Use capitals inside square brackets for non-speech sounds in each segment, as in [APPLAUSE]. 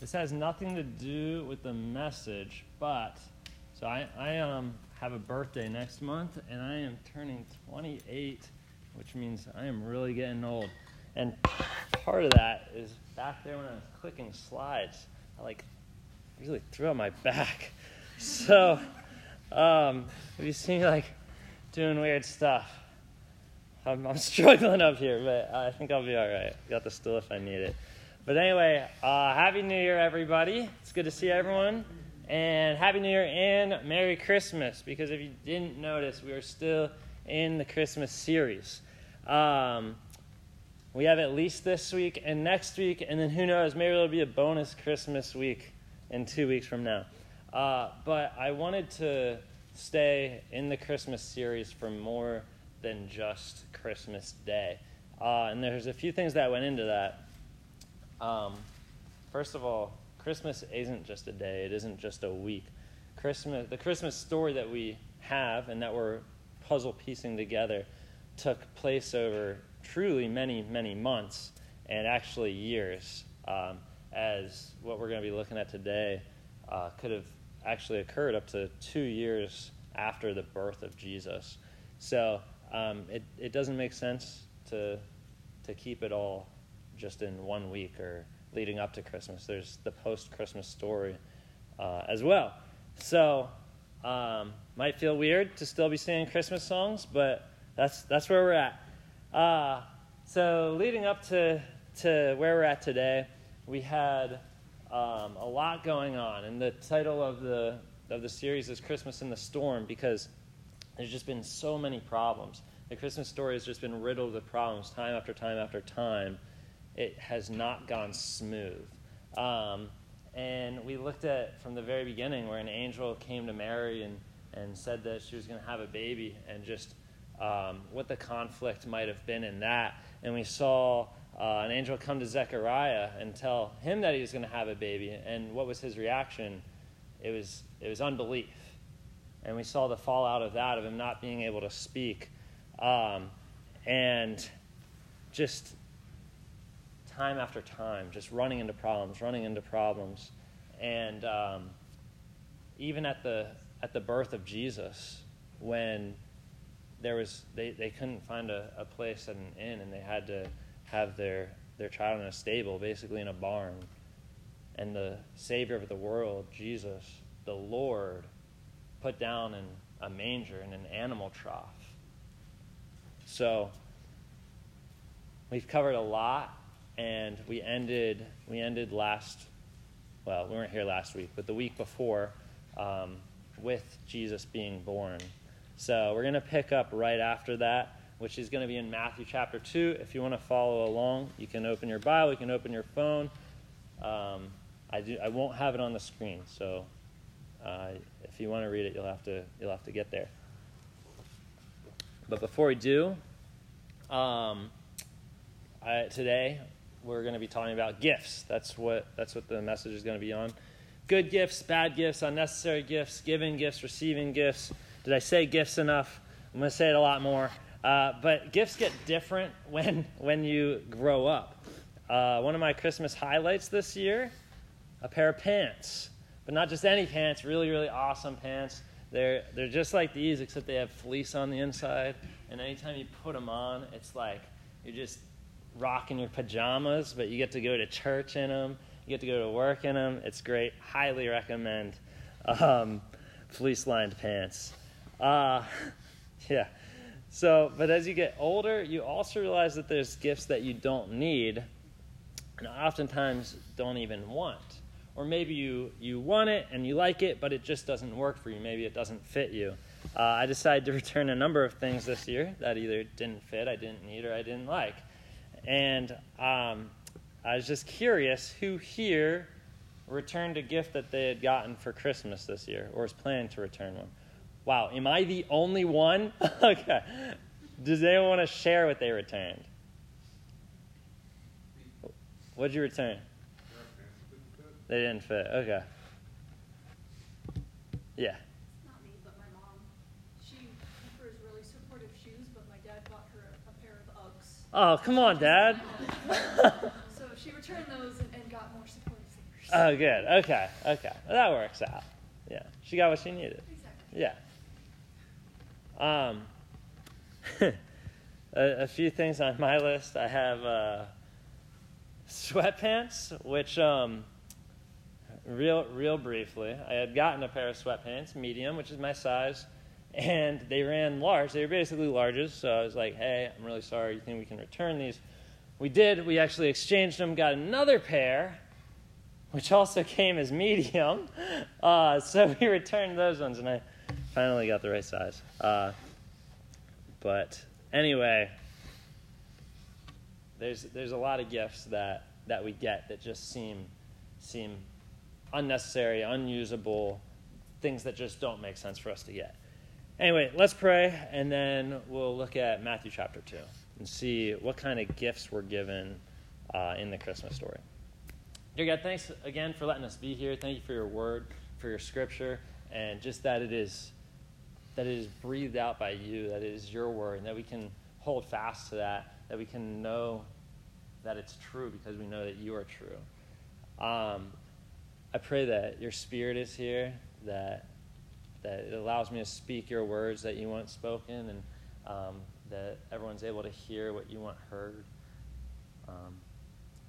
this has nothing to do with the message, but so I, I um, have a birthday next month, and I am turning 28, which means I am really getting old. And part of that is back there when I was clicking slides, I like really threw out my back. [LAUGHS] So, um, if you see me like doing weird stuff, I'm, I'm [LAUGHS] struggling up here, but I think I'll be all right. Got the stool if I need it. But anyway, uh, Happy New Year, everybody. It's good to see everyone. And Happy New Year and Merry Christmas, because if you didn't notice, we are still in the Christmas series. Um, we have at least this week and next week, and then who knows, maybe there'll be a bonus Christmas week in two weeks from now. Uh, but I wanted to stay in the Christmas series for more than just Christmas Day. Uh, and there's a few things that went into that. Um, first of all, Christmas isn't just a day, it isn't just a week. Christmas, the Christmas story that we have and that we're puzzle piecing together took place over truly many, many months and actually years, um, as what we're going to be looking at today uh, could have actually occurred up to two years after the birth of Jesus. So um, it, it doesn't make sense to, to keep it all just in one week or leading up to Christmas. There's the post Christmas story uh, as well. So, um, might feel weird to still be singing Christmas songs, but that's, that's where we're at. Uh, so, leading up to, to where we're at today, we had um, a lot going on. And the title of the, of the series is Christmas in the Storm because there's just been so many problems. The Christmas story has just been riddled with problems time after time after time it has not gone smooth. Um, and we looked at from the very beginning where an angel came to Mary and, and said that she was going to have a baby and just um, what the conflict might have been in that. And we saw uh, an angel come to Zechariah and tell him that he was going to have a baby. And what was his reaction? It was, it was unbelief. And we saw the fallout of that, of him not being able to speak. Um, and just time after time, just running into problems, running into problems. And um, even at the, at the birth of Jesus, when there was, they, they couldn't find a, a place at an inn and they had to have their, their child in a stable, basically in a barn. And the Savior of the world, Jesus, the Lord, put down in a manger in an animal trough. So, we've covered a lot and we ended we ended last well we weren't here last week but the week before um, with jesus being born. So we're going to pick up right after that which is going to be in matthew chapter 2 if you want to follow along you can open your bible you can open your phone. Um, I, do, I won't have it on the screen so uh, if you want to read it you'll have to you'll have to get there. But before we do um, I, today we're going to be talking about gifts. That's what that's what the message is going to be on. Good gifts, bad gifts, unnecessary gifts, giving gifts, receiving gifts. Did I say gifts enough? I'm going to say it a lot more. Uh, but gifts get different [LAUGHS] when when you grow up. Uh, one of my Christmas highlights this year, a pair of pants, but not just any pants. Really, really awesome pants. They're they're just like these, except they have fleece on the inside. And anytime you put them on, it's like you're just rocking your pajamas, but you get to go to church in them. You get to go to work in them. It's great. Highly recommend um, fleece lined pants. Uh, [LAUGHS] yeah. So, but as you get older, you also realize that there's gifts that you don't need and oftentimes don't even want. Or maybe you, you want it and you like it, but it just doesn't work for you. Maybe it doesn't fit you. Uh, I decided to [LAUGHS] return a number of things this year that either didn't fit, I didn't need, or I didn't like. And um, I was just curious who here returned a gift that they had gotten for Christmas this year or is planning to return one. Wow, am I the only one? [LAUGHS] okay. Does anyone want to share what they returned? What'd you return? They didn't fit. Okay. Yeah. Oh, come on, Dad. so she returned those and, and got more supportive Oh, good. Okay, okay. Well, that works out. Yeah, she got what she needed. Exactly. Yeah. Um, [LAUGHS] a, a few things on my list. I have uh, sweatpants, which um, real real briefly, I had gotten a pair of sweatpants, medium, which is my size, and they ran large. They were basically larges, so I was like, "Hey, I'm really sorry. You think we can return these?" We did. We actually exchanged them. Got another pair, which also [LAUGHS] came as medium. Uh, so we returned those ones, and I finally got the right size. Uh, but anyway, there's there's a lot of gifts that that we get that just seem seem unnecessary, unusable, things that just don't make sense for us to get. Anyway, let's pray, and then we'll look at Matthew chapter 2 and see what kind of gifts we're given uh, in the Christmas story. Dear God, thanks again for letting us be here. Thank you for your word, for your scripture, and just that it is that it is breathed out by you, that it is your word, and that we can hold fast to that, that we can know that it's true because we know that you are true. Um, I pray that your spirit is here, that that it allows me to speak your words that you want spoken, and um, that everyone's able to hear what you want heard. Um,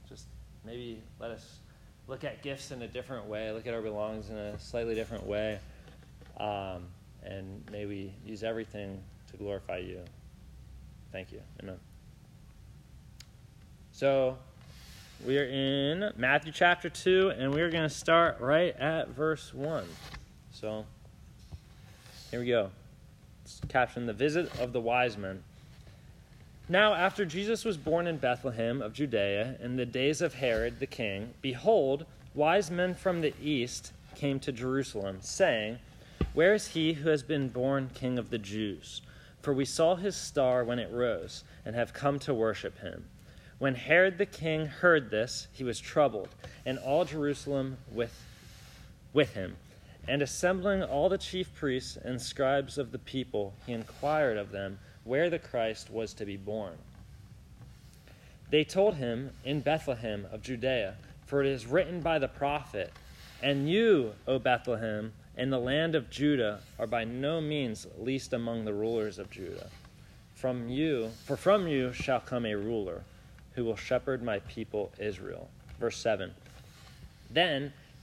just maybe let us look at gifts in a different way, look at our belongings in a slightly different way, um, and may we use everything to glorify you. Thank you. Amen. So, we are in Matthew chapter 2, and we're going to start right at verse 1. So, here we go. It's captioned The Visit of the Wise Men. Now, after Jesus was born in Bethlehem of Judea in the days of Herod the king, behold, wise men from the east came to Jerusalem, saying, Where is he who has been born king of the Jews? For we saw his star when it rose, and have come to worship him. When Herod the king heard this, he was troubled, and all Jerusalem with, with him. And assembling all the chief priests and scribes of the people, he inquired of them where the Christ was to be born. They told him, In Bethlehem of Judea, for it is written by the prophet, And you, O Bethlehem, in the land of Judah, are by no means least among the rulers of Judah. From you, for from you shall come a ruler who will shepherd my people Israel. Verse 7. Then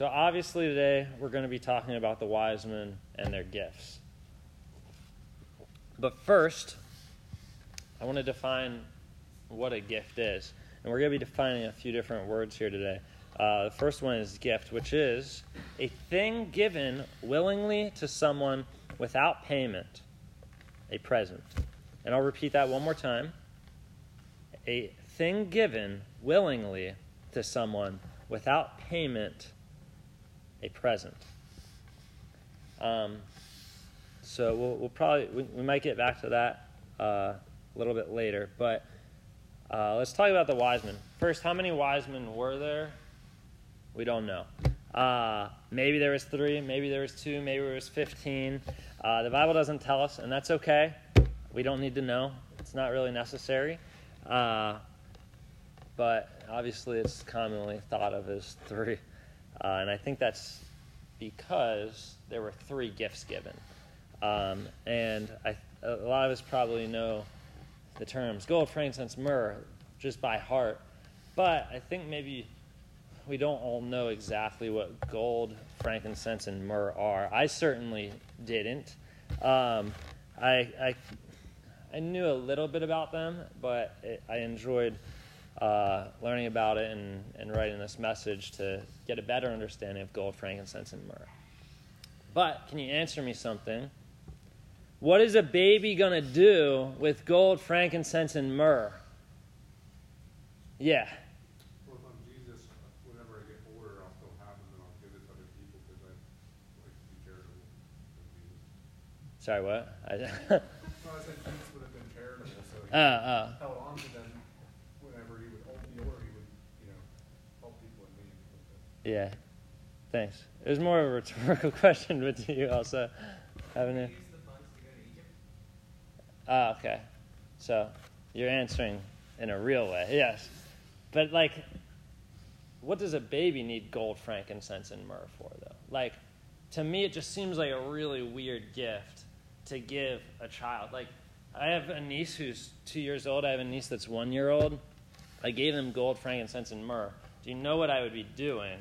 So, obviously, today we're going to be talking about the wise men and their gifts. But first, I want to define what a gift is. And we're going to be defining a few different words here today. Uh, the first one is gift, which is a thing given willingly to someone without payment, a present. And I'll repeat that one more time. A thing given willingly to someone without payment, a present. Um, so we'll, we'll probably we, we, might get back to that uh, a little bit later, but uh, let's talk about the wise men first. How many wise men were there? We don't know. Uh, maybe there was three, maybe there was two, maybe there was fifteen. Uh, the Bible doesn't tell us, and that's okay. We don't need to know. It's not really necessary. Uh, but obviously, it's commonly thought of as three. Uh, and I think that's because there were three gifts given. Um, and I, a lot of us probably know the terms gold, frankincense, myrrh just by heart. But I think maybe we don't all know exactly what gold, frankincense, and myrrh are. I certainly didn't. Um, I, I, I knew a little bit about them, but it, I enjoyed uh, learning about it and, and writing this message to get a better understanding of gold, frankincense, and myrrh. But can you answer me something? What is a baby going to do with gold, frankincense, and myrrh? Yeah. Well, if I'm Jesus, whenever I get older, I'll still have them and I'll give it to other people because I like to be charitable. with Jesus. Sorry, what? I, [LAUGHS] I said Jesus would have been charitable, so [LAUGHS] he uh, uh, held on to them whenever he would, old- the older he would, you know, help people in need. with it. Yeah. Thanks. It was more of a rhetorical [LAUGHS] question, but do you also have any? use the funds to go to Egypt? Ah, okay. So you're answering in a real way, yes. But like, what does a baby need gold, frankincense, and myrrh for, though? Like, to me, it just seems like a really weird gift to give a child. Like, I have a niece who's two years old. I have a niece that's one year old. I gave them gold, frankincense, and myrrh. Do you know what I would be doing?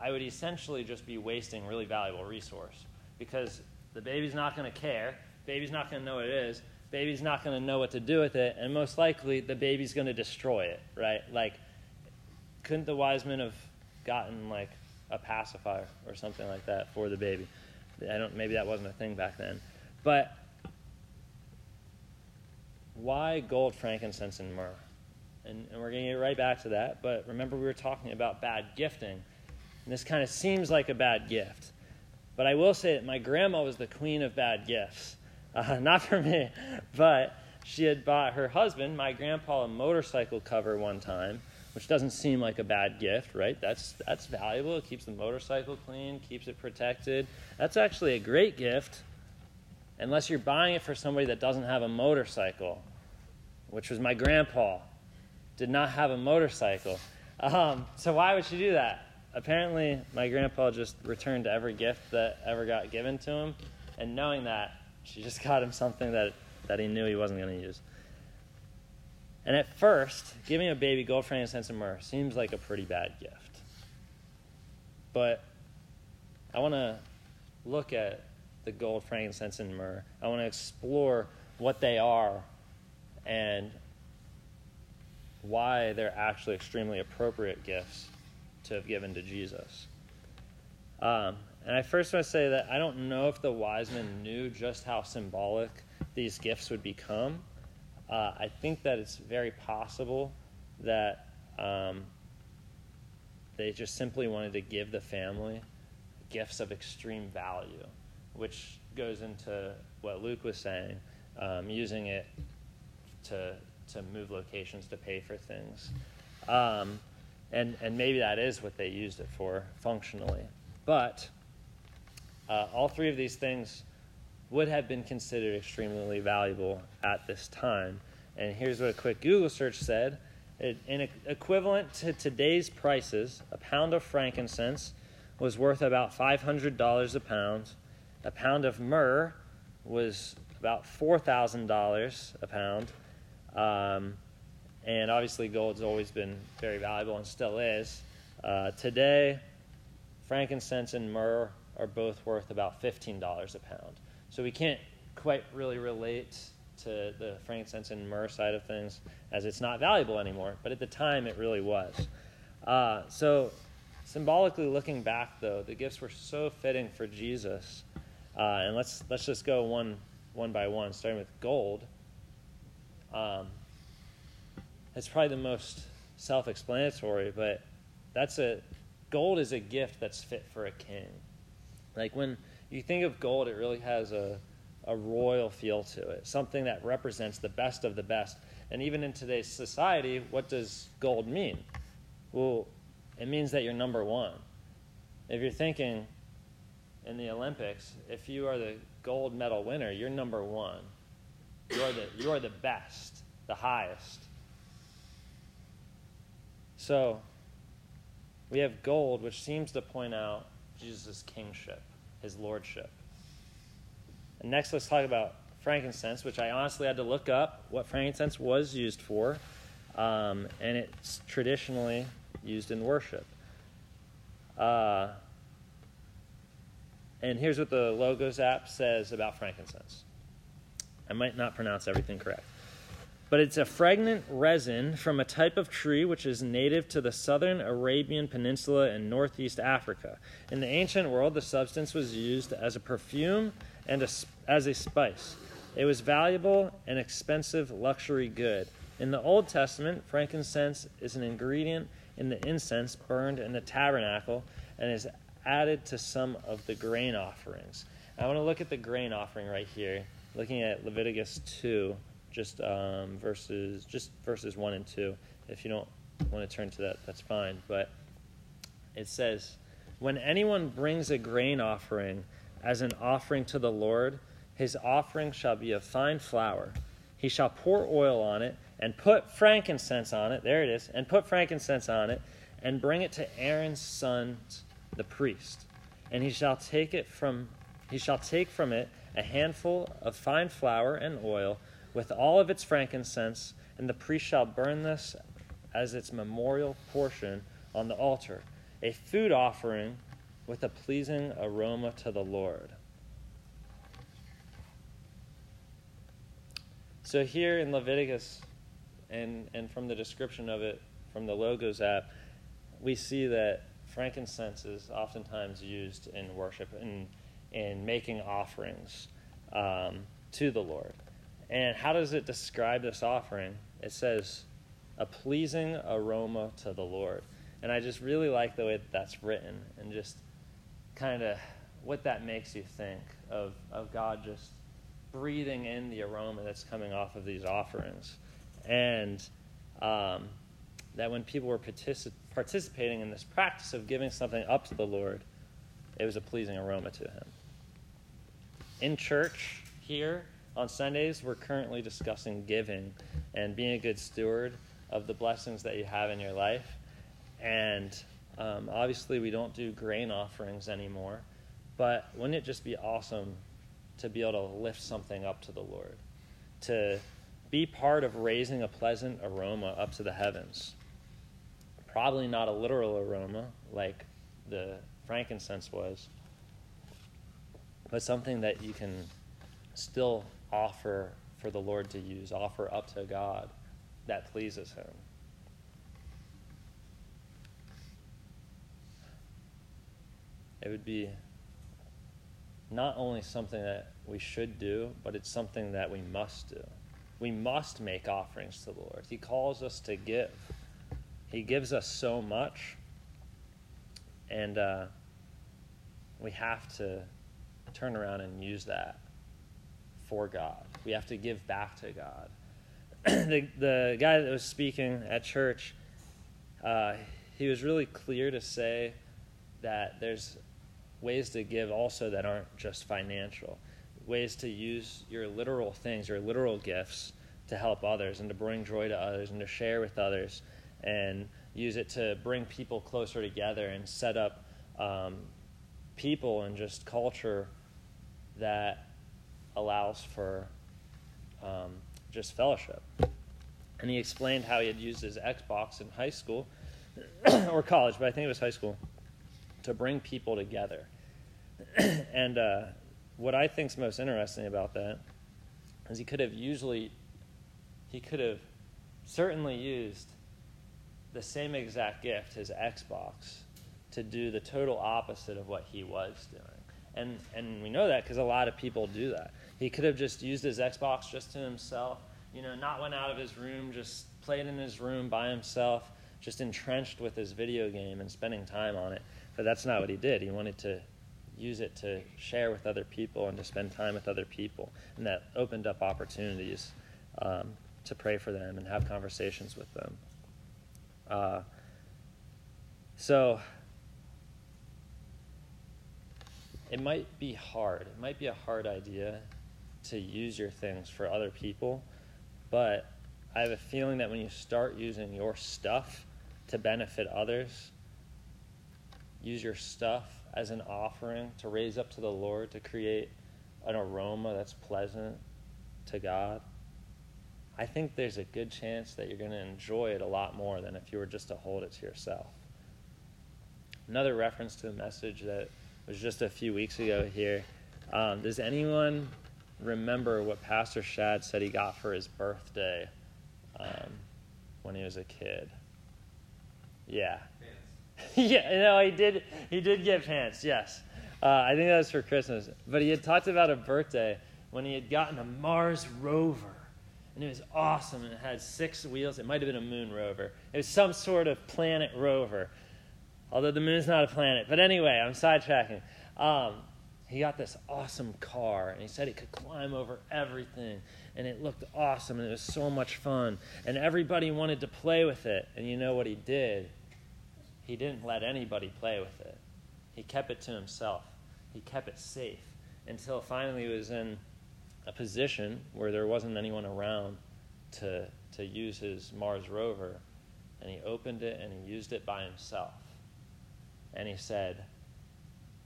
I would essentially just be wasting really valuable resource because the baby's not going to care. Baby's not going to know what it is. Baby's not going to know what to do with it, and most likely the baby's going to destroy it, right? Like, couldn't the wise men have gotten like a pacifier or something like that for the baby? I don't. Maybe that wasn't a thing back then, but why gold, frankincense, and myrrh? And, and we're going to get right back to that. But remember, we were talking about bad gifting. And this kind of seems like a bad gift. But I will say that my grandma was the queen of bad gifts. [LAUGHS] Uh, not for me, but she had bought her husband, my grandpa, a motorcycle cover one time, which doesn't seem like a bad gift, right? That's, that's valuable. It keeps the motorcycle clean, keeps it protected. That's actually a great gift, unless you're buying it for somebody that doesn't have a motorcycle, which was my grandpa. Did not have a motorcycle. Um, so why would she do that? Apparently, my grandpa just returned every gift that ever got given to him, and knowing that, she just [LAUGHS] got him something that, that he knew he wasn't going to use. And at first, giving a baby gold, frankincense, and myrrh seems like a pretty bad gift. But I want to look at the gold, frankincense, and myrrh. I want to explore what they are and why they're actually extremely appropriate gifts to have given to Jesus. Um, and I first want to say that I don't know if the wise men knew just how symbolic these gifts would become. Uh, I think that it's very possible that um, they just simply wanted to give the family gifts of extreme value, which goes into what Luke was saying, um, using it to to move locations to pay for things, um, and and maybe that is what they used it for functionally, but uh, all three of these things would have been considered extremely valuable at this time. And here's what a quick Google search said. It, in equivalent to today's prices, a pound of frankincense was worth about $500 a pound. A pound of myrrh was about $4,000 a pound. Um, and obviously, gold's always been very valuable and still is. Uh, today, frankincense and myrrh are both worth about $15 a pound. So we can't quite really relate to the frankincense and myrrh side of things as it's not valuable anymore, but at the time it really was. Uh, so symbolically looking back, though, the gifts were so fitting for Jesus. Uh, and let's let's just go one one by one, starting with gold. Um, it's probably the most self-explanatory, but that's a gold is a gift that's fit for a king. Like when you think of gold, it really has a, a royal feel to it, something that represents the best of the best. And even in today's society, what does gold mean? Well, it means that you're number one. If you're thinking in the Olympics, if you are the gold medal winner, you're number one. You're the, you're the best, the highest. So, we have gold, which seems to point out Jesus' kingship, his lordship. And next, let's talk about frankincense, which I honestly had to look up what frankincense was used for. Um, and it's traditionally used in worship. Uh, and here's what the Logos app says about frankincense. I might not pronounce everything correct. But it's a fragrant resin from a type of tree which is native to the southern Arabian Peninsula and northeast Africa. In the ancient world, the substance was used as a perfume and a, as a spice. It was valuable and expensive luxury good. In the Old Testament, frankincense is an ingredient in the incense burned in the tabernacle and is added to some of the grain offerings. I want to look at the grain offering right here, looking at Leviticus 2, just um, verses just verses 1 and 2. If you don't want to turn to that, that's fine. But it says, When anyone brings a grain offering as an offering to the Lord, his offering shall be of fine flour. He shall pour oil on it and put frankincense on it. There it is. And put frankincense on it and bring it to Aaron's sons the priest, and he shall take it from he shall take from it a handful of fine flour and oil with all of its frankincense, and the priest shall burn this as its memorial portion on the altar, a food offering with a pleasing aroma to the Lord. So here in Leviticus and and from the description of it from the logos app, we see that frankincense is oftentimes used in worship and in making offerings um, to the Lord. And how does it describe this offering? It says, a pleasing aroma to the Lord. And I just really like the way that that's written and just kind of what that makes you think of, of God just breathing in the aroma that's coming off of these offerings. And um, that when people were particip- participating in this practice of giving something up to the Lord, it was a pleasing aroma to Him. In church here on Sundays, we're currently discussing giving and being a good steward of the blessings that you have in your life. And um, obviously, we don't do grain offerings anymore, but wouldn't it just be awesome to be able to lift something up to the Lord? To be part of raising a pleasant aroma up to the heavens probably not a literal aroma like the frankincense was, but something that you can still offer for the Lord to use, offer up to God that pleases Him. It would be not only something that we should do, but it's something that we must do. We must make offerings to the Lord. He calls us to give. He gives us so much, and uh, we have to turn around and use that for God. We have to give back to God. [CLEARS THROAT] the, the guy that was speaking at church, uh, he was really clear to say that there's ways to give also that aren't just financial, ways to use your literal things, your literal gifts to help others and to bring joy to others and to share with others and use it to bring people closer together and set up um, people and just culture that allows for um, just fellowship. And he explained how he had used his Xbox in high school [CLEARS THROAT] or college, but I think it was high school, to bring people together. [CLEARS THROAT] and uh, what I think is most interesting about that is he could have usually, he could have certainly used the same exact gift, his Xbox, to do the total opposite of what he was doing. And, and we know that because a lot of people do that. He could have just used his Xbox just to himself, you know, not went out of his room, just played in his room by himself, just entrenched with his video game and spending time on it. But that's not what he did. He wanted to use it to share with other people and to spend time with other people. And that opened up opportunities um, to pray for them and have conversations with them. Uh, so it might be hard. It might be a hard idea to use your things for other people, but I have a feeling that when you start using your stuff to benefit others, use your stuff as an offering to raise up to the Lord to create an aroma that's pleasant to God I think there's a good chance that you're going to enjoy it a lot more than if you were just to hold it to yourself. another reference to a message that was just a few weeks ago here. Um, does anyone remember what Pastor Shad said he got for his birthday um, when he was a kid? Yeah. [LAUGHS] yeah, no, he did. He did get pants. Yes, uh, I think that was for Christmas. But he had talked about a birthday when he had gotten a Mars rover, and it was awesome. And it had six wheels. It might have been a moon rover. It was some sort of planet rover, although the moon's not a planet. But anyway, I'm sidetracking. Um, he got this awesome car, and he said it could climb over everything, and it looked awesome, and it was so much fun, and everybody wanted to play with it. And you know what he did? He didn't let anybody play with it. He kept it to himself. He kept it safe until finally he was in a position where there wasn't anyone around to, to use his Mars rover. And he opened it and he used it by himself. And he said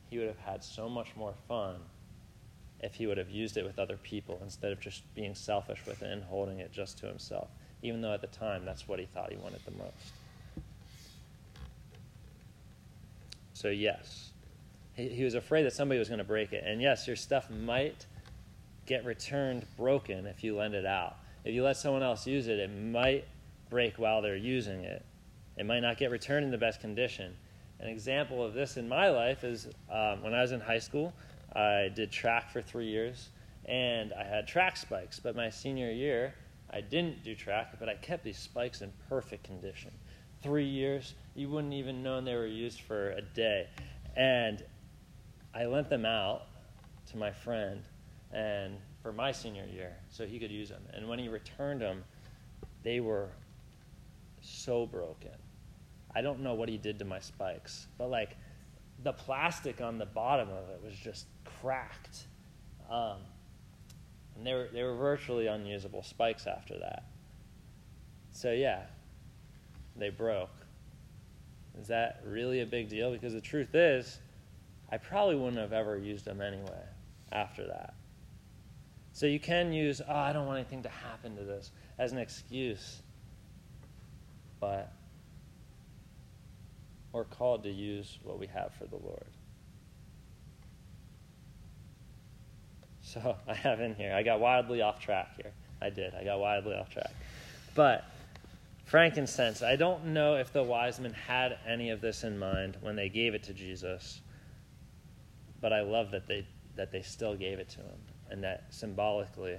he would have had so much more fun if he would have used it with other people instead of just being selfish with it and holding it just to himself, even though at the time that's what he thought he wanted the most. So, yes, he, he was afraid that somebody was going to break it. And yes, your stuff might get returned broken if you lend it out. If you let someone else use it, it might break while they're using it. It might not get returned in the best condition. An example of this in my life is um, when I was in high school, I did track for three years and I had track spikes. But my senior year, I didn't do track, but I kept these spikes in perfect condition three years. You wouldn't even known they were used for a day. And I lent them out to my friend and for my senior year so he could use them. And when he returned them, they were so broken. I don't know what he did to my spikes, but like the plastic on the bottom of it was just cracked. Um, and they were, they were virtually unusable spikes after that. So, yeah, they broke. Is that really a big deal? Because the truth is, I probably wouldn't have ever used them anyway after that. So you can use, oh, I don't want anything to happen to this as an excuse. But we're called to use what we have for the Lord. So [LAUGHS] I have in here, I got wildly off track here. I did. I got wildly off track. But frankincense. I don't know if the wise men had any of this in mind when they gave it to Jesus, but I love that they that they still gave it to him, and that symbolically,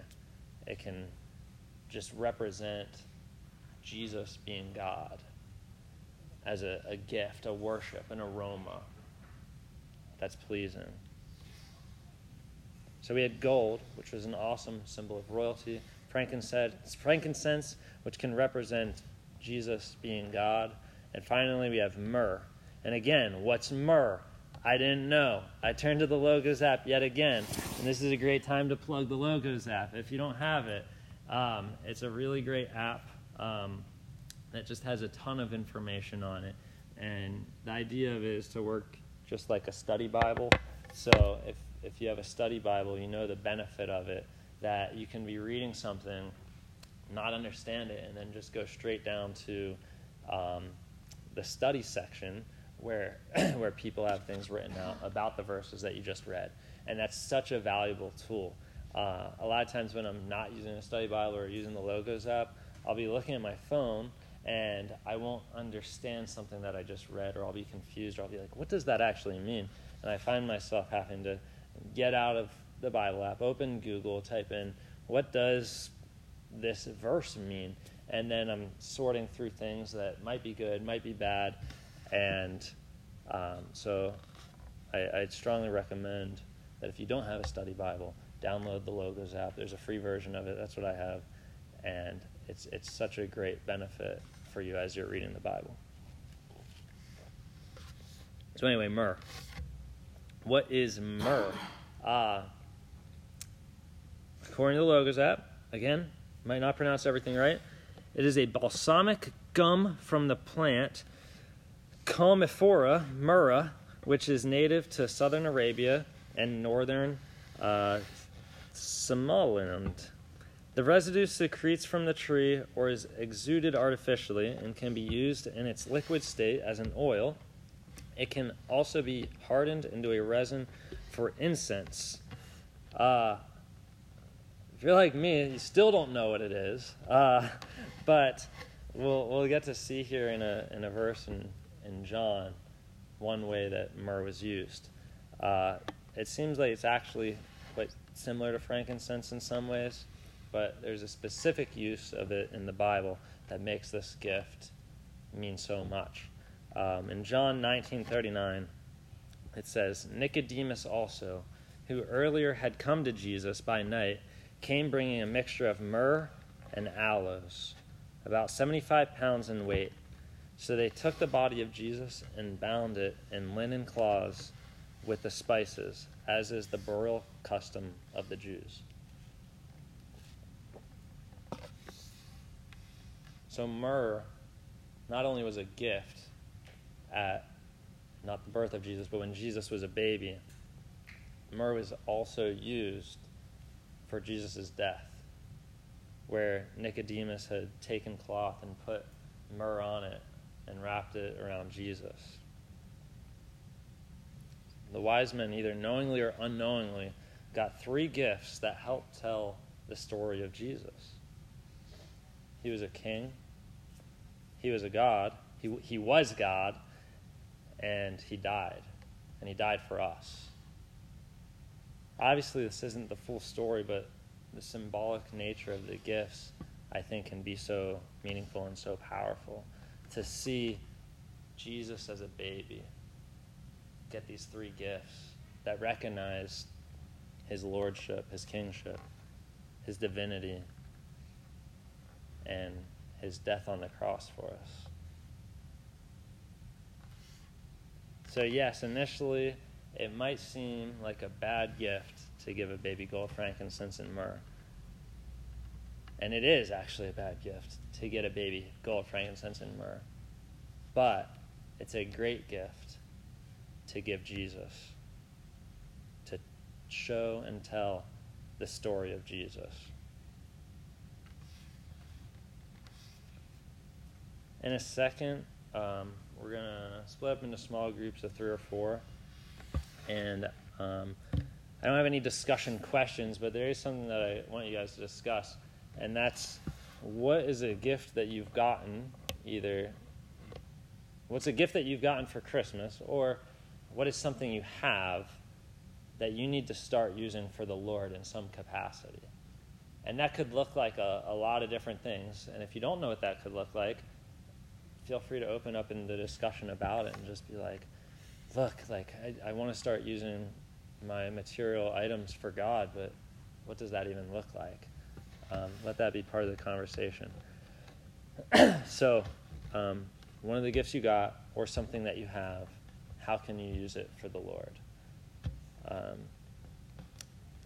it can just represent Jesus being God as a, a gift, a worship, an aroma that's pleasing. So we had gold, which was an awesome symbol of royalty. Frankincense, frankincense, which can represent Jesus being God. And finally, we have myrrh. And again, what's myrrh? I didn't know. I turned to the Logos app yet again, and this is a great time to plug the Logos app. If you don't have it, um, it's a really great app um, that just has a ton of information on it. And the idea of it is to work just like a study Bible. So if, if you have a study Bible, you know the benefit of it, that you can be reading something not understand it, and then just go straight down to um, the study section where [CLEARS THROAT] where people have things written out about the verses that you just read, and that's such a valuable tool. Uh, a lot of times when I'm not using a study Bible or using the Logos app, I'll be looking at my phone and I won't understand something that I just read, or I'll be confused, or I'll be like, "What does that actually mean?" And I find myself having to get out of the Bible app, open Google, type in, "What does this verse mean? And then I'm sorting through things that might be good, might be bad, and um, so I, I'd strongly recommend that if you don't have a study Bible, download the Logos app. There's a free version of it. That's what I have, and it's it's such a great benefit for you as you're reading the Bible. So anyway, myrrh. What is myrrh? Uh, according to the Logos app, again, might not pronounce everything right. It is a balsamic gum from the plant Commiphora myrrha, which is native to southern Arabia and northern uh, Somaliland. The residue secretes from the tree or is exuded artificially and can be used in its liquid state as an oil, It can also be hardened into a resin for incense. Uh, if you're like me, you still don't know what it is, uh, [LAUGHS] but we'll we'll get to see here in a in a verse in in John one way that myrrh was used. Uh, it seems like it's actually quite similar to frankincense in some ways, but there's a specific use of it in the Bible that makes this gift mean so much. Um, in John 19:39, it says, "Nicodemus also, who earlier had come to Jesus by night, came bringing a mixture of myrrh and aloes, about 75 pounds in weight." So they took the body of Jesus and bound it in linen cloths with the spices, as is the burial custom of the Jews. So myrrh not only was a gift at not the birth of Jesus, but when Jesus was a baby, myrrh was also used for Jesus' death, where Nicodemus had taken cloth and put myrrh on it and wrapped it around Jesus. The wise men, either knowingly or unknowingly, got three gifts that helped tell the story of Jesus. He was a king, he was a God, he, he was God, and he died. And he died for us. Obviously, this isn't the full story, but the symbolic nature of the gifts, I think, can be so meaningful and so powerful. To see Jesus as a baby get these three gifts that recognize his lordship, his kingship, his divinity, and his death on the cross for us. So, yes, initially it might seem like a bad gift to give a baby gold, frankincense, and myrrh. And it is actually a bad gift to get a baby gold, frankincense, and myrrh. But it's a great gift to give Jesus, to show and tell the story of Jesus. In a second, um, we're going to split up into small groups of three or four. And um, I don't have any discussion questions, but there is something that I want you guys to discuss. And that's what is a gift that you've gotten, either what's a gift that you've gotten for Christmas, or what is something you have that you need to start using for the Lord in some capacity? And that could look like a, a lot of different things. And if you don't know what that could look like, feel free to open up in the discussion about it and just be like, look, like I, I want to start using my material items for God, but what does that even look like? Um, let that be part of the conversation. [CLEARS THROAT] so, um, one of the gifts you got, or something that you have, how can you use it for the Lord? Um,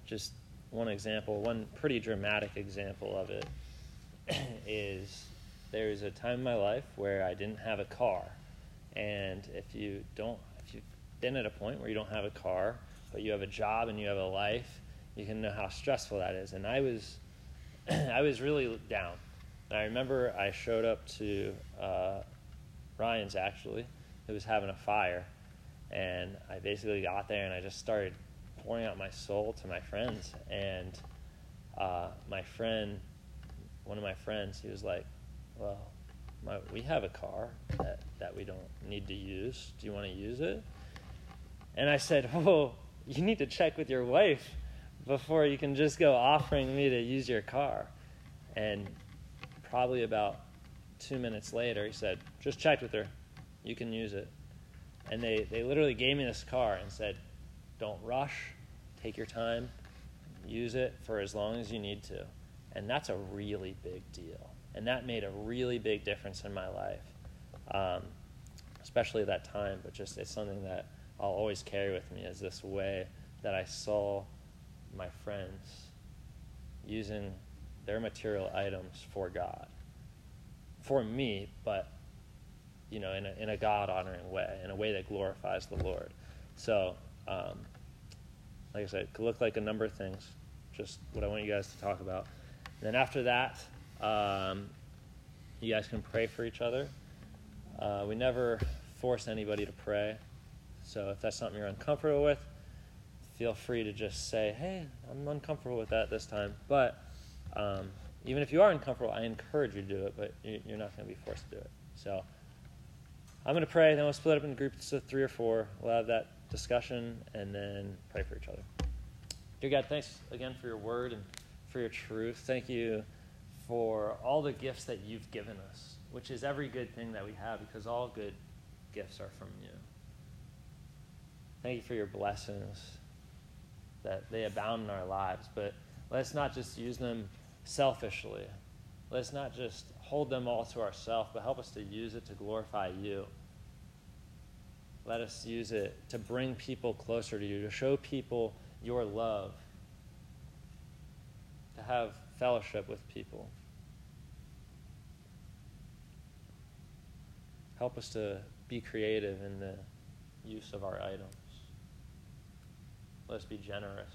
just one example, one pretty dramatic example of it [CLEARS THROAT] is there was a time in my life where I didn't have a car. And if you don't, if you've been at a point where you don't have a car, but you have a job and you have a life, you can know how stressful that is. And I was, [CLEARS THROAT] I was really down. And I remember I showed up to uh, Ryan's actually, who was having a fire, and I basically got there and I just started pouring out my soul to my friends. And uh, my friend, one of my friends, he was like, well, my, we have a car that, that we don't need to use. Do you want to use it? And I said, [LAUGHS] oh, you need to check with your wife before you can just go offering me to use your car. And probably about two minutes later, he said, just checked with her. You can use it. And they, they literally gave me this car and said, don't rush, take your time, use it for as long as you need to. And that's a really big deal and that made a really big difference in my life, um, especially at that time. But just it's something that I'll always carry with me as this way that I saw my friends using their material items for God, for me, but you know, in a, in a God honoring way, in a way that glorifies the Lord. So, um, like I said, it could look like a number of things. Just what I want you guys to talk about. And then after that, um, you guys can pray for each other. Uh, we never force anybody to pray. So if that's something you're uncomfortable with, feel free to just say, hey, I'm uncomfortable with that this time. But um, even if you are uncomfortable, I encourage you to do it, but you're not going to be forced to do it. So I'm going to pray, then we'll split up in groups of three or four. We'll have that discussion and then pray for each other. Dear God, thanks again for your word and for your truth. Thank you for all the gifts that you've given us, which is every good thing that we have because all good gifts are from you. Thank you for your blessings that they abound in our lives, but let's not just use them selfishly. Let's not just hold them all to ourselves, but help us to use it to glorify you. Let us use it to bring people closer to you, to show people your love, to have fellowship with people. Help us to be creative in the use of our items. Let us be generous.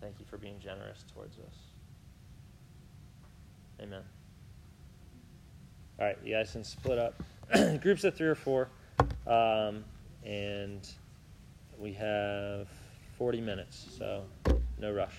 Thank you for being generous towards us. Amen. All right, you guys can split up [CLEARS THROAT] groups of three or four. Um, and we have 40 minutes, so no rush.